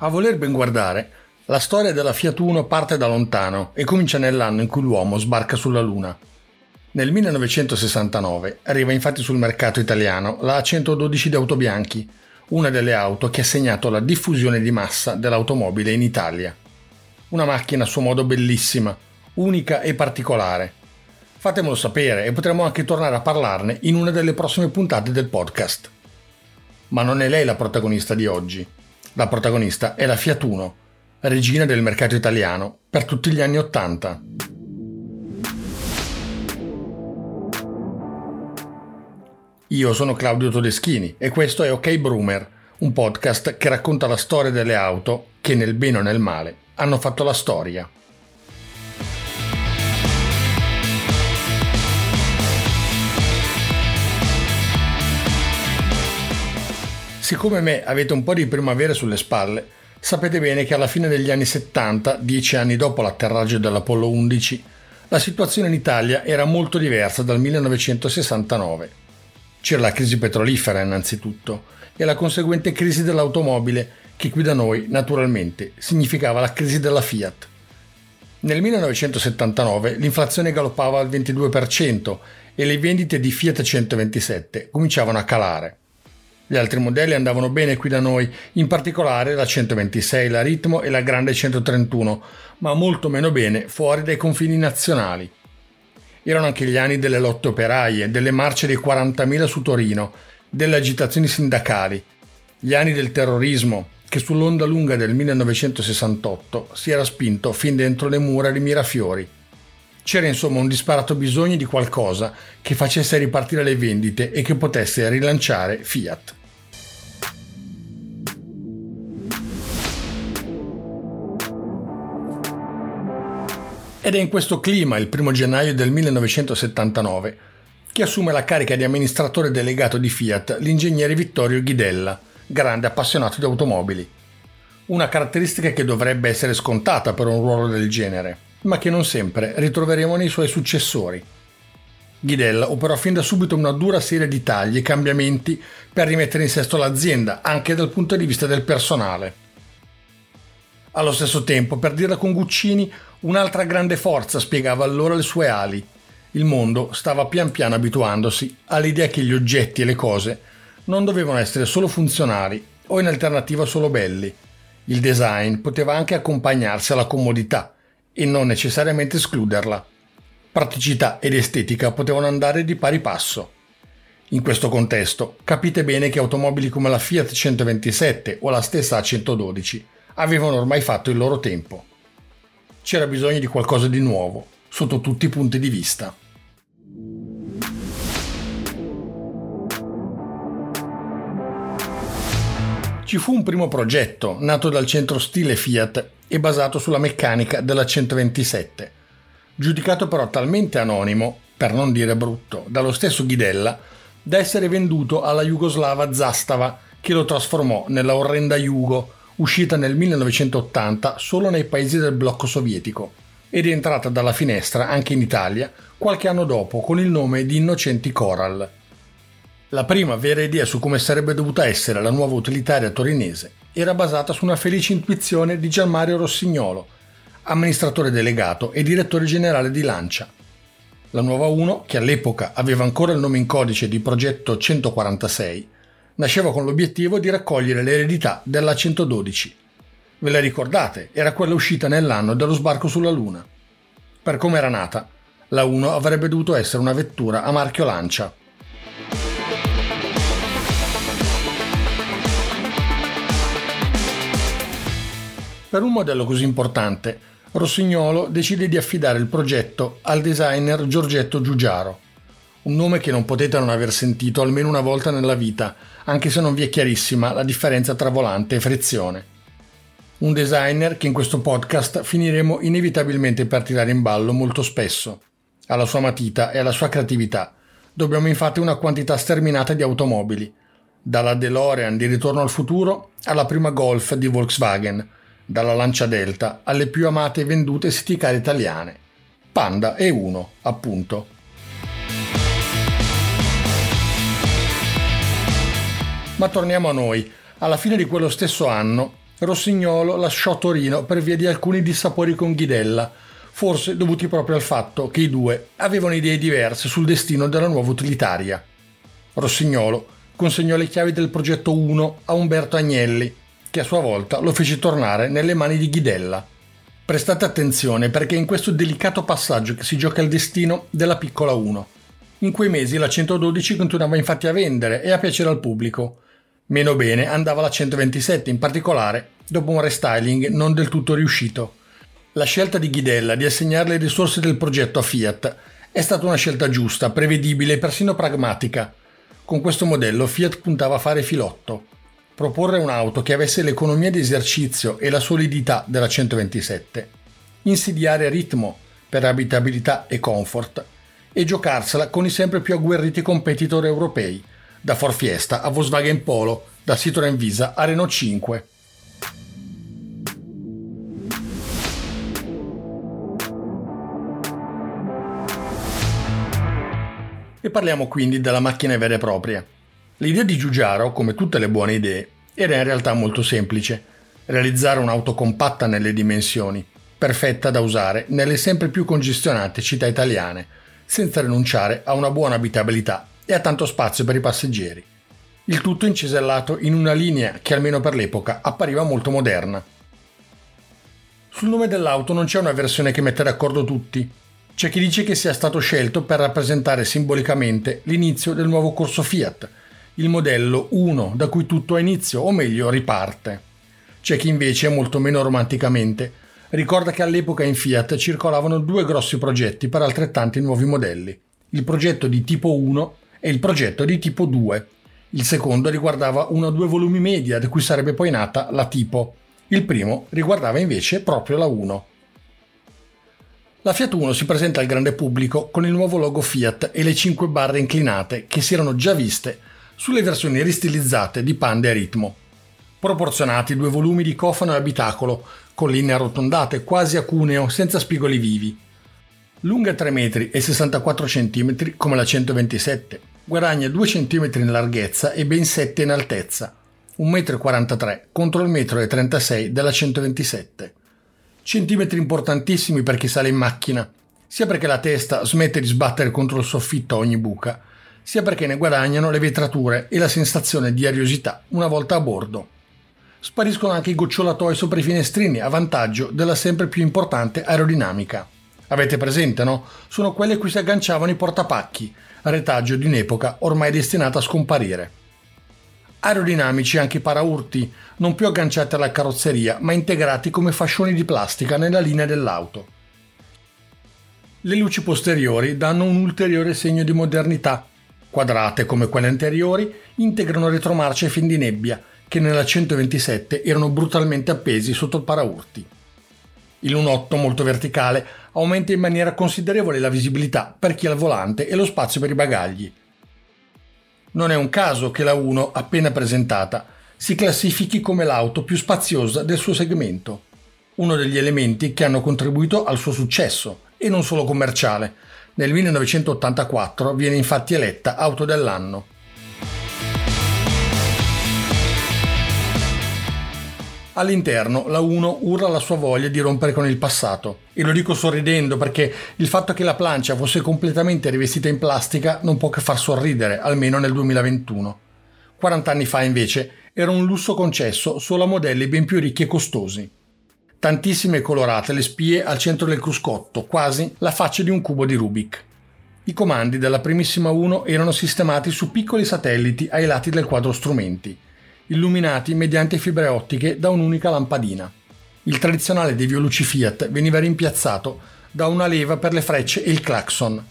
A voler ben guardare, la storia della Fiat Uno parte da lontano e comincia nell'anno in cui l'uomo sbarca sulla Luna. Nel 1969 arriva infatti sul mercato italiano la A112 di Autobianchi, una delle auto che ha segnato la diffusione di massa dell'automobile in Italia. Una macchina a suo modo bellissima, unica e particolare. Fatemelo sapere e potremo anche tornare a parlarne in una delle prossime puntate del podcast. Ma non è lei la protagonista di oggi. La protagonista è la Fiat Uno, regina del mercato italiano per tutti gli anni Ottanta. Io sono Claudio Todeschini e questo è Ok Broomer, un podcast che racconta la storia delle auto che nel bene o nel male hanno fatto la storia. Siccome me avete un po' di primavera sulle spalle, sapete bene che alla fine degli anni 70, dieci anni dopo l'atterraggio dell'Apollo 11, la situazione in Italia era molto diversa dal 1969. C'era la crisi petrolifera innanzitutto e la conseguente crisi dell'automobile che qui da noi, naturalmente, significava la crisi della Fiat. Nel 1979 l'inflazione galoppava al 22% e le vendite di Fiat 127 cominciavano a calare. Gli altri modelli andavano bene qui da noi, in particolare la 126, la Ritmo e la Grande 131, ma molto meno bene fuori dai confini nazionali. Erano anche gli anni delle lotte operaie, delle marce dei 40.000 su Torino, delle agitazioni sindacali, gli anni del terrorismo, che sull'onda lunga del 1968 si era spinto fin dentro le mura di Mirafiori. C'era insomma un disparato bisogno di qualcosa che facesse ripartire le vendite e che potesse rilanciare Fiat. Ed è in questo clima, il primo gennaio del 1979, che assume la carica di amministratore delegato di Fiat l'ingegnere Vittorio Ghidella, grande appassionato di automobili. Una caratteristica che dovrebbe essere scontata per un ruolo del genere, ma che non sempre ritroveremo nei suoi successori. Ghidella operò fin da subito una dura serie di tagli e cambiamenti per rimettere in sesto l'azienda, anche dal punto di vista del personale. Allo stesso tempo, per dirla con Guccini, un'altra grande forza spiegava allora le sue ali. Il mondo stava pian piano abituandosi all'idea che gli oggetti e le cose non dovevano essere solo funzionali o in alternativa solo belli. Il design poteva anche accompagnarsi alla comodità e non necessariamente escluderla. Praticità ed estetica potevano andare di pari passo. In questo contesto capite bene che automobili come la Fiat 127 o la stessa A112 avevano ormai fatto il loro tempo. C'era bisogno di qualcosa di nuovo, sotto tutti i punti di vista. Ci fu un primo progetto, nato dal centro stile Fiat e basato sulla meccanica della 127, giudicato però talmente anonimo, per non dire brutto, dallo stesso Ghidella, da essere venduto alla jugoslava Zastava, che lo trasformò nella orrenda Jugo, uscita nel 1980 solo nei paesi del blocco sovietico ed è entrata dalla finestra anche in Italia qualche anno dopo con il nome di Innocenti Coral. La prima vera idea su come sarebbe dovuta essere la nuova utilitaria torinese era basata su una felice intuizione di Gianmario Rossignolo, amministratore delegato e direttore generale di Lancia. La nuova 1, che all'epoca aveva ancora il nome in codice di progetto 146, nasceva con l'obiettivo di raccogliere l'eredità della 112. Ve la ricordate? Era quella uscita nell'anno dello sbarco sulla Luna. Per come era nata, la 1 avrebbe dovuto essere una vettura a marchio Lancia. Per un modello così importante, Rossignolo decide di affidare il progetto al designer Giorgetto Giugiaro, un nome che non potete non aver sentito almeno una volta nella vita, anche se non vi è chiarissima la differenza tra volante e frizione. Un designer che in questo podcast finiremo inevitabilmente per tirare in ballo molto spesso. Alla sua matita e alla sua creatività dobbiamo infatti una quantità sterminata di automobili, dalla DeLorean di Ritorno al futuro alla prima Golf di Volkswagen, dalla Lancia Delta alle più amate e vendute city car italiane. Panda e Uno, appunto. Ma torniamo a noi. Alla fine di quello stesso anno, Rossignolo lasciò Torino per via di alcuni dissapori con Ghidella, forse dovuti proprio al fatto che i due avevano idee diverse sul destino della nuova utilitaria. Rossignolo consegnò le chiavi del progetto 1 a Umberto Agnelli, che a sua volta lo fece tornare nelle mani di Ghidella. Prestate attenzione perché è in questo delicato passaggio che si gioca il destino della piccola 1. In quei mesi la 112 continuava infatti a vendere e a piacere al pubblico. Meno bene andava la 127, in particolare dopo un restyling non del tutto riuscito. La scelta di Ghidella di assegnare le risorse del progetto a Fiat è stata una scelta giusta, prevedibile e persino pragmatica. Con questo modello Fiat puntava a fare filotto. Proporre un'auto che avesse l'economia di esercizio e la solidità della 127. Insidiare ritmo per abitabilità e comfort. E giocarsela con i sempre più agguerriti competitor europei, da Ford Fiesta a Volkswagen Polo, da Citroën Visa a Renault 5. E parliamo quindi della macchina vera e propria. L'idea di Giugiaro, come tutte le buone idee, era in realtà molto semplice. Realizzare un'auto compatta nelle dimensioni, perfetta da usare nelle sempre più congestionate città italiane, senza rinunciare a una buona abitabilità e a tanto spazio per i passeggeri. Il tutto incisellato in una linea che almeno per l'epoca appariva molto moderna. Sul nome dell'auto non c'è una versione che mette d'accordo tutti, c'è chi dice che sia stato scelto per rappresentare simbolicamente l'inizio del nuovo corso Fiat, il modello 1 da cui tutto ha inizio, o meglio riparte. C'è chi invece, molto meno romanticamente, ricorda che all'epoca in Fiat circolavano due grossi progetti per altrettanti nuovi modelli, il progetto di tipo 1 e il progetto di tipo 2. Il secondo riguardava una o due volumi media da cui sarebbe poi nata la tipo. Il primo riguardava invece proprio la 1. La Fiat Uno si presenta al grande pubblico con il nuovo logo Fiat e le 5 barre inclinate che si erano già viste sulle versioni ristilizzate di Panda e Ritmo. Proporzionati due volumi di cofano e abitacolo, con linee arrotondate quasi a cuneo senza spigoli vivi. Lunga 3 m e 64 cm come la 127, guadagna 2 cm in larghezza e ben 7 in altezza, 1,43 m contro il 1,36 m della 127 centimetri importantissimi per chi sale in macchina, sia perché la testa smette di sbattere contro il soffitto a ogni buca, sia perché ne guadagnano le vetrature e la sensazione di ariosità una volta a bordo. Spariscono anche i gocciolatoi sopra i finestrini a vantaggio della sempre più importante aerodinamica. Avete presente, no? Sono quelle a cui si agganciavano i portapacchi, retaggio di un'epoca ormai destinata a scomparire aerodinamici anche i paraurti, non più agganciati alla carrozzeria, ma integrati come fascioni di plastica nella linea dell'auto. Le luci posteriori danno un ulteriore segno di modernità. Quadrate come quelle anteriori, integrano retromarce fin di nebbia, che nella 127 erano brutalmente appesi sotto il paraurti. Il lunotto, molto verticale, aumenta in maniera considerevole la visibilità per chi è al volante e lo spazio per i bagagli, non è un caso che la 1, appena presentata, si classifichi come l'auto più spaziosa del suo segmento, uno degli elementi che hanno contribuito al suo successo, e non solo commerciale. Nel 1984 viene infatti eletta auto dell'anno. All'interno la 1 urla la sua voglia di rompere con il passato. E lo dico sorridendo perché il fatto che la plancia fosse completamente rivestita in plastica non può che far sorridere, almeno nel 2021. 40 anni fa invece era un lusso concesso solo a modelli ben più ricchi e costosi. Tantissime colorate le spie al centro del cruscotto, quasi la faccia di un cubo di Rubik. I comandi della primissima 1 erano sistemati su piccoli satelliti ai lati del quadro strumenti illuminati mediante fibre ottiche da un'unica lampadina. Il tradizionale devioluci Fiat veniva rimpiazzato da una leva per le frecce e il clacson.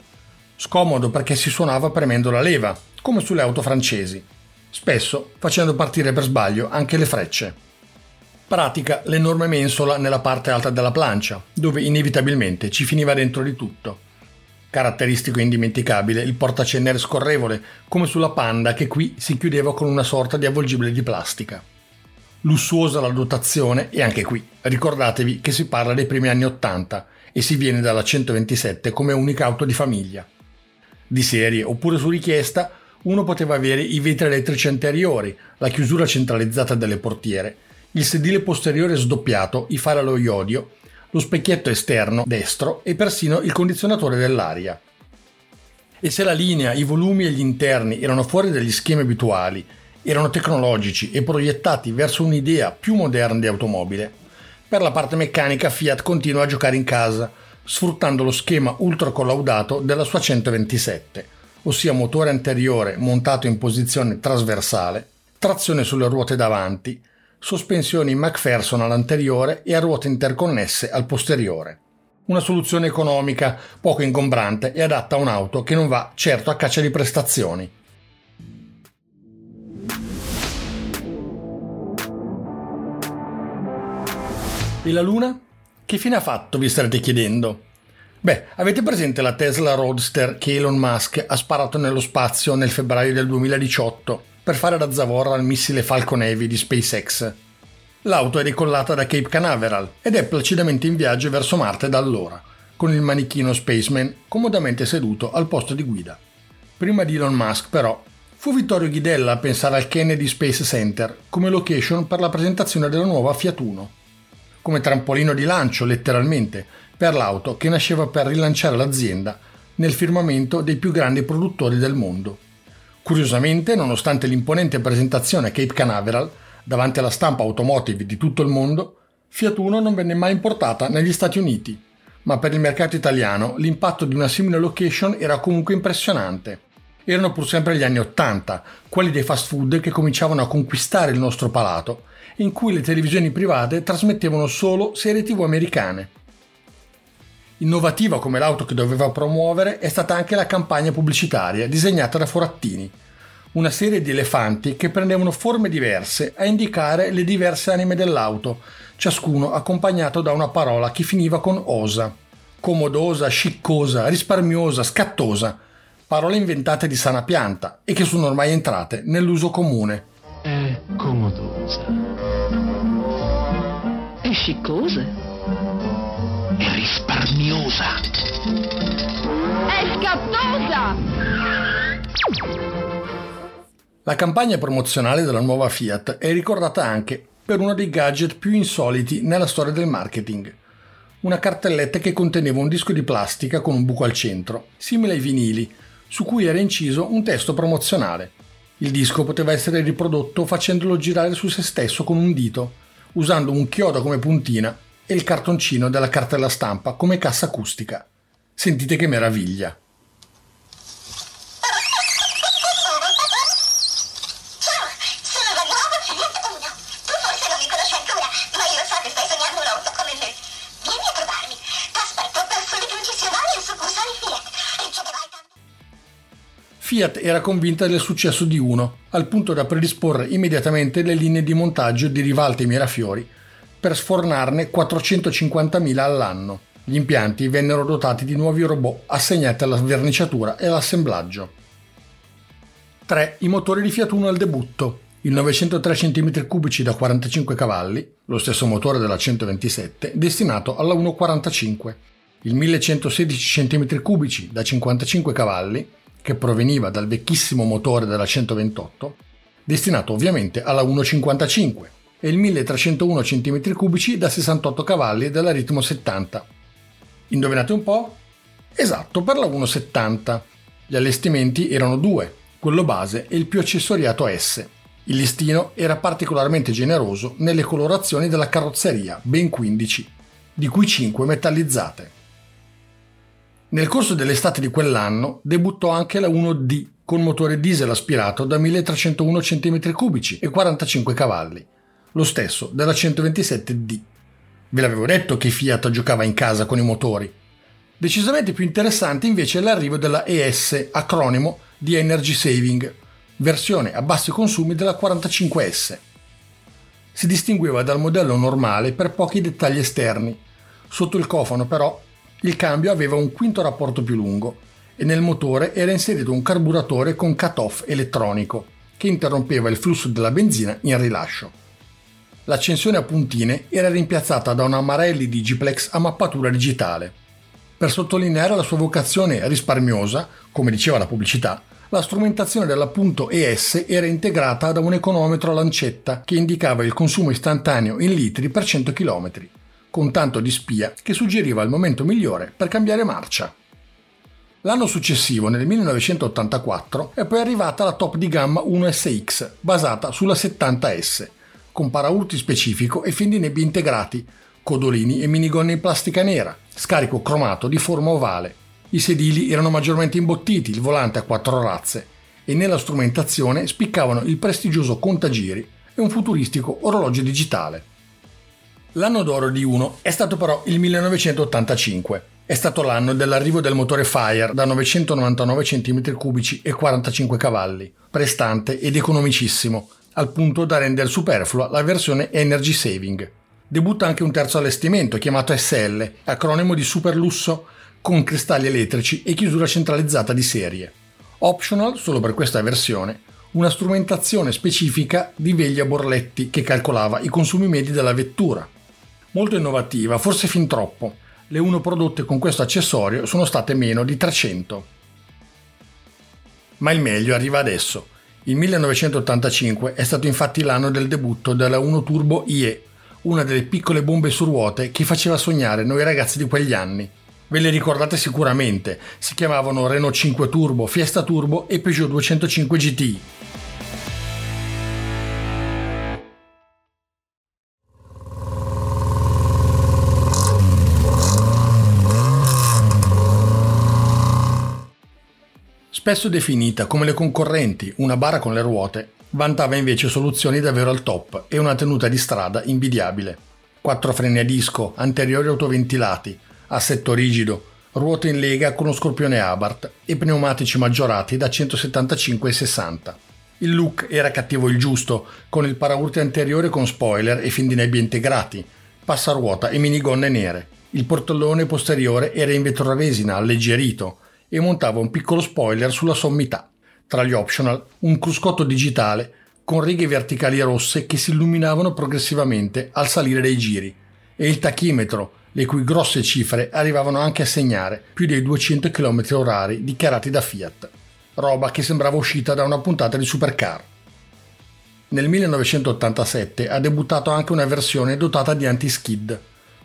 Scomodo perché si suonava premendo la leva, come sulle auto francesi, spesso facendo partire per sbaglio anche le frecce. Pratica l'enorme mensola nella parte alta della plancia, dove inevitabilmente ci finiva dentro di tutto. Caratteristico indimenticabile il portacennere scorrevole, come sulla Panda che qui si chiudeva con una sorta di avvolgibile di plastica. Lussuosa la dotazione e anche qui ricordatevi che si parla dei primi anni 80 e si viene dalla 127 come unica auto di famiglia. Di serie oppure su richiesta uno poteva avere i vetri elettrici anteriori, la chiusura centralizzata delle portiere, il sedile posteriore sdoppiato, i fari allo iodio, lo specchietto esterno destro e persino il condizionatore dell'aria. E se la linea, i volumi e gli interni erano fuori dagli schemi abituali, erano tecnologici e proiettati verso un'idea più moderna di automobile, per la parte meccanica Fiat continua a giocare in casa, sfruttando lo schema ultra collaudato della sua 127, ossia motore anteriore montato in posizione trasversale, trazione sulle ruote davanti, sospensioni McPherson all'anteriore e a ruote interconnesse al posteriore. Una soluzione economica, poco ingombrante e adatta a un'auto che non va certo a caccia di prestazioni. E la Luna? Che fine ha fatto, vi starete chiedendo? Beh, avete presente la Tesla Roadster che Elon Musk ha sparato nello spazio nel febbraio del 2018 per fare da zavorra al missile Falcon Heavy di SpaceX? L'auto è decollata da Cape Canaveral ed è placidamente in viaggio verso Marte da allora, con il manichino Spaceman comodamente seduto al posto di guida. Prima di Elon Musk, però, fu Vittorio Ghidella a pensare al Kennedy Space Center come location per la presentazione della nuova Fiat Uno, come trampolino di lancio letteralmente per l'auto che nasceva per rilanciare l'azienda nel firmamento dei più grandi produttori del mondo. Curiosamente, nonostante l'imponente presentazione a Cape Canaveral, davanti alla stampa automotive di tutto il mondo, Fiat Uno non venne mai importata negli Stati Uniti, ma per il mercato italiano l'impatto di una simile location era comunque impressionante. Erano pur sempre gli anni Ottanta, quelli dei fast food che cominciavano a conquistare il nostro palato, in cui le televisioni private trasmettevano solo serie tv americane. Innovativa come l'auto che doveva promuovere è stata anche la campagna pubblicitaria disegnata da Forattini, una serie di elefanti che prendevano forme diverse a indicare le diverse anime dell'auto, ciascuno accompagnato da una parola che finiva con osa. Comodosa, sciccosa, risparmiosa, scattosa. Parole inventate di sana pianta e che sono ormai entrate nell'uso comune. È comodosa. È sciccosa. È risparmiosa. È scattosa. La campagna promozionale della nuova Fiat è ricordata anche per uno dei gadget più insoliti nella storia del marketing. Una cartelletta che conteneva un disco di plastica con un buco al centro, simile ai vinili, su cui era inciso un testo promozionale. Il disco poteva essere riprodotto facendolo girare su se stesso con un dito, usando un chiodo come puntina e il cartoncino della cartella stampa come cassa acustica. Sentite che meraviglia! Fiat era convinta del successo di Uno, al punto da predisporre immediatamente le linee di montaggio di Rivalta e Mirafiori per sfornarne 450.000 all'anno. Gli impianti vennero dotati di nuovi robot assegnati alla verniciatura e all'assemblaggio. 3. I motori di Fiat Uno al debutto. Il 903 cm3 da 45 cavalli, lo stesso motore della 127, destinato alla 145. Il 1116 cm3 da 55 cavalli, che proveniva dal vecchissimo motore della 128, destinato ovviamente alla 1.55, e il 1301 cm3 da 68 cavalli della Ritmo 70. Indovinate un po'? Esatto, per la 1.70. Gli allestimenti erano due, quello base e il più accessoriato S. Il listino era particolarmente generoso nelle colorazioni della carrozzeria, ben 15, di cui 5 metallizzate. Nel corso dell'estate di quell'anno debuttò anche la 1D con motore diesel aspirato da 1301 cm3 e 45 cavalli, lo stesso della 127D. Ve l'avevo detto che Fiat giocava in casa con i motori. Decisamente più interessante invece è l'arrivo della ES, acronimo di Energy Saving, versione a bassi consumi della 45S. Si distingueva dal modello normale per pochi dettagli esterni. Sotto il cofano però il cambio aveva un quinto rapporto più lungo e nel motore era inserito un carburatore con cut-off elettronico che interrompeva il flusso della benzina in rilascio. L'accensione a puntine era rimpiazzata da una Marelli Digiplex a mappatura digitale. Per sottolineare la sua vocazione risparmiosa, come diceva la pubblicità, la strumentazione della punto ES era integrata da un econometro a lancetta che indicava il consumo istantaneo in litri per 100 km, con tanto di spia che suggeriva il momento migliore per cambiare marcia. L'anno successivo, nel 1984, è poi arrivata la top di gamma 1SX, basata sulla 70S, con paraurti specifico e fendinebbie integrati, codolini e minigonne in plastica nera, scarico cromato di forma ovale. I sedili erano maggiormente imbottiti, il volante a quattro razze e nella strumentazione spiccavano il prestigioso contagiri e un futuristico orologio digitale. L'anno d'oro di Uno è stato però il 1985. È stato l'anno dell'arrivo del motore Fire da 999 cm3 e 45 cavalli, prestante ed economicissimo, al punto da rendere superflua la versione Energy Saving. Debutta anche un terzo allestimento chiamato SL, acronimo di super lusso con cristalli elettrici e chiusura centralizzata di serie. Optional, solo per questa versione, una strumentazione specifica di veglia Borletti che calcolava i consumi medi della vettura. Molto innovativa, forse fin troppo. Le uno prodotte con questo accessorio sono state meno di 300. Ma il meglio arriva adesso. Il 1985 è stato infatti l'anno del debutto della 1 Turbo IE, una delle piccole bombe su ruote che faceva sognare noi ragazzi di quegli anni. Ve le ricordate sicuramente, si chiamavano Renault 5 Turbo, Fiesta Turbo e Peugeot 205 GTI. Spesso definita come le concorrenti una bara con le ruote, vantava invece soluzioni davvero al top e una tenuta di strada invidiabile. Quattro freni a disco, anteriori autoventilati, assetto rigido, ruote in lega con lo scorpione Abarth e pneumatici maggiorati da 175 e 60. Il look era cattivo il giusto, con il paraurti anteriore con spoiler e fin di nebbia integrati, passaruota e minigonne nere. Il portellone posteriore era in vetro a resina, alleggerito, e montava un piccolo spoiler sulla sommità. Tra gli optional, un cruscotto digitale con righe verticali rosse che si illuminavano progressivamente al salire dei giri e il tachimetro, le cui grosse cifre arrivavano anche a segnare più dei 200 km orari dichiarati da Fiat, roba che sembrava uscita da una puntata di Supercar. Nel 1987 ha debuttato anche una versione dotata di anti-skid,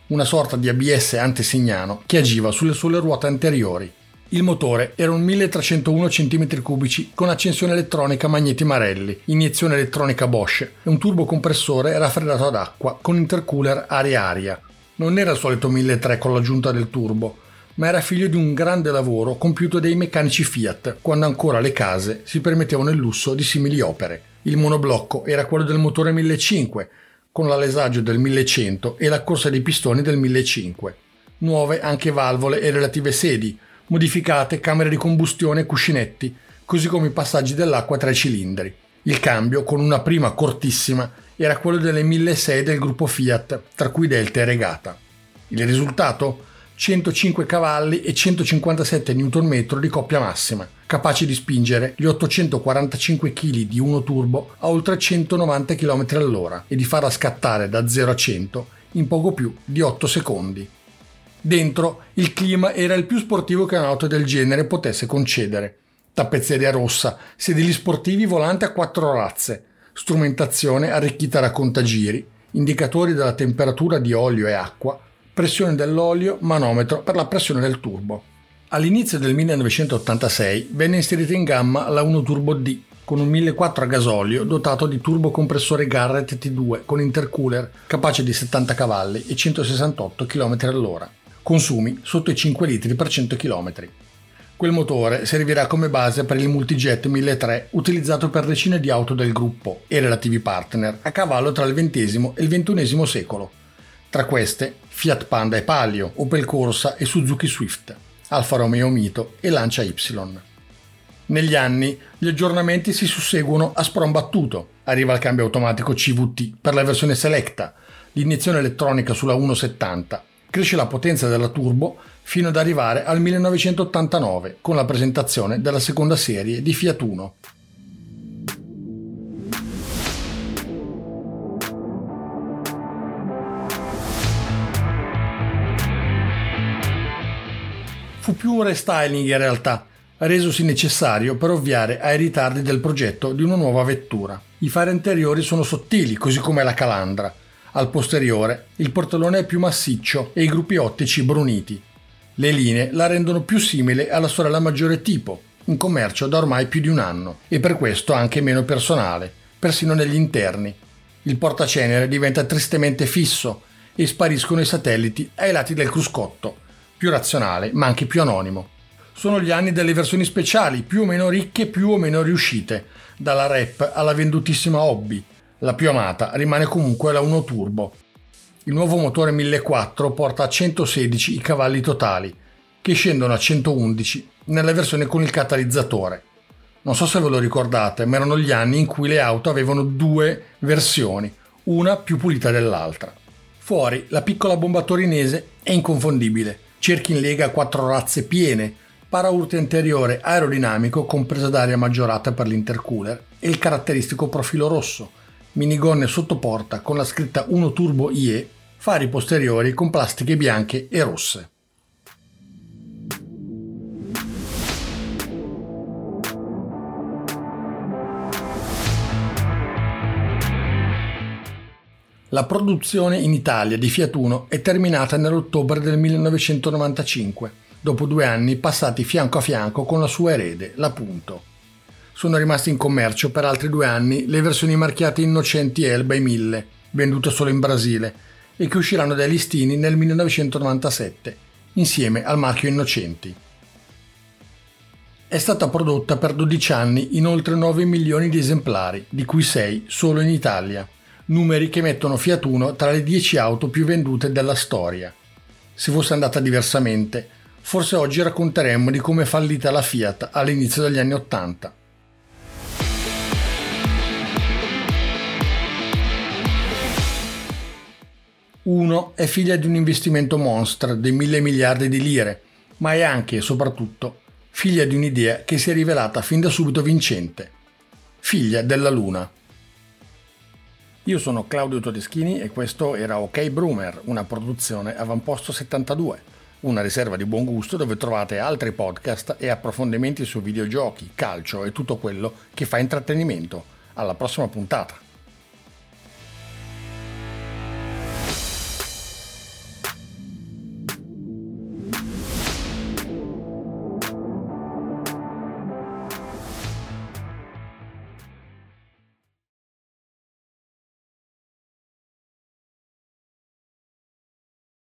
una sorta di ABS antesignano che agiva sulle sole ruote anteriori il motore era un 1301 cm3 con accensione elettronica Magneti Marelli, iniezione elettronica Bosch e un turbocompressore raffreddato ad acqua con intercooler aria-aria. Non era il solito 1300 con l'aggiunta del turbo, ma era figlio di un grande lavoro compiuto dai meccanici Fiat, quando ancora le case si permettevano il lusso di simili opere. Il monoblocco era quello del motore 1500, con l'alesaggio del 1100 e la corsa dei pistoni del 1500. Nuove anche valvole e relative sedi, modificate camere di combustione e cuscinetti, così come i passaggi dell'acqua tra i cilindri. Il cambio, con una prima cortissima, era quello delle 1006 del gruppo Fiat, tra cui Delta e Regata. Il risultato? 105 cavalli e 157 Nm di coppia massima, capaci di spingere gli 845 kg di uno turbo a oltre 190 km all'ora e di farla scattare da 0 a 100 in poco più di 8 secondi. Dentro il clima era il più sportivo che un'auto del genere potesse concedere. Tappezzeria rossa, sedili sportivi volante a quattro razze, strumentazione arricchita da contagiri, indicatori della temperatura di olio e acqua, pressione dell'olio, manometro per la pressione del turbo. All'inizio del 1986 venne inserita in gamma la 1 Turbo D con un 1400 a gasolio dotato di turbocompressore Garrett T2 con intercooler capace di 70 cavalli e 168 km all'ora consumi sotto i 5 litri per 100 km. Quel motore servirà come base per il multijet 1300 utilizzato per decine di auto del gruppo e relativi partner a cavallo tra il XX e il XXI secolo. Tra queste Fiat Panda e Palio, Opel Corsa e Suzuki Swift, Alfa Romeo Mito e Lancia Y. Negli anni gli aggiornamenti si susseguono a spron battuto. Arriva il cambio automatico CVT per la versione Selecta, l'iniezione elettronica sulla 170 cresce la potenza della turbo fino ad arrivare al 1989 con la presentazione della seconda serie di Fiat Uno. Fu più un restyling in realtà, resosi necessario per ovviare ai ritardi del progetto di una nuova vettura. I fari anteriori sono sottili, così come la calandra. Al posteriore il portellone è più massiccio e i gruppi ottici bruniti. Le linee la rendono più simile alla sorella maggiore tipo, in commercio da ormai più di un anno, e per questo anche meno personale, persino negli interni. Il portacenere diventa tristemente fisso e spariscono i satelliti ai lati del cruscotto, più razionale ma anche più anonimo. Sono gli anni delle versioni speciali, più o meno ricche, più o meno riuscite, dalla rap alla vendutissima hobby. La più amata rimane comunque la 1 Turbo. Il nuovo motore 1400 porta a 116 i cavalli totali, che scendono a 111 nella versione con il catalizzatore. Non so se ve lo ricordate, ma erano gli anni in cui le auto avevano due versioni, una più pulita dell'altra. Fuori, la piccola bomba torinese è inconfondibile. Cerchi in lega quattro razze piene, paraurti anteriore aerodinamico con presa d'aria maggiorata per l'intercooler e il caratteristico profilo rosso, minigonne sottoporta con la scritta 1 Turbo IE, fari posteriori con plastiche bianche e rosse. La produzione in Italia di Fiat Uno è terminata nell'ottobre del 1995 dopo due anni passati fianco a fianco con la sua erede, la Punto. Sono rimaste in commercio per altri due anni le versioni marchiate Innocenti Elba e 1000, vendute solo in Brasile, e che usciranno dai listini nel 1997, insieme al marchio Innocenti. È stata prodotta per 12 anni in oltre 9 milioni di esemplari, di cui 6 solo in Italia, numeri che mettono Fiat Uno tra le 10 auto più vendute della storia. Se fosse andata diversamente, forse oggi racconteremmo di come è fallita la Fiat all'inizio degli anni Ottanta. Uno è figlia di un investimento monster di mille miliardi di lire, ma è anche e soprattutto figlia di un'idea che si è rivelata fin da subito vincente. Figlia della Luna. Io sono Claudio Todeschini e questo era OK Brumer, una produzione Avamposto 72 una riserva di buon gusto dove trovate altri podcast e approfondimenti su videogiochi, calcio e tutto quello che fa intrattenimento. Alla prossima puntata!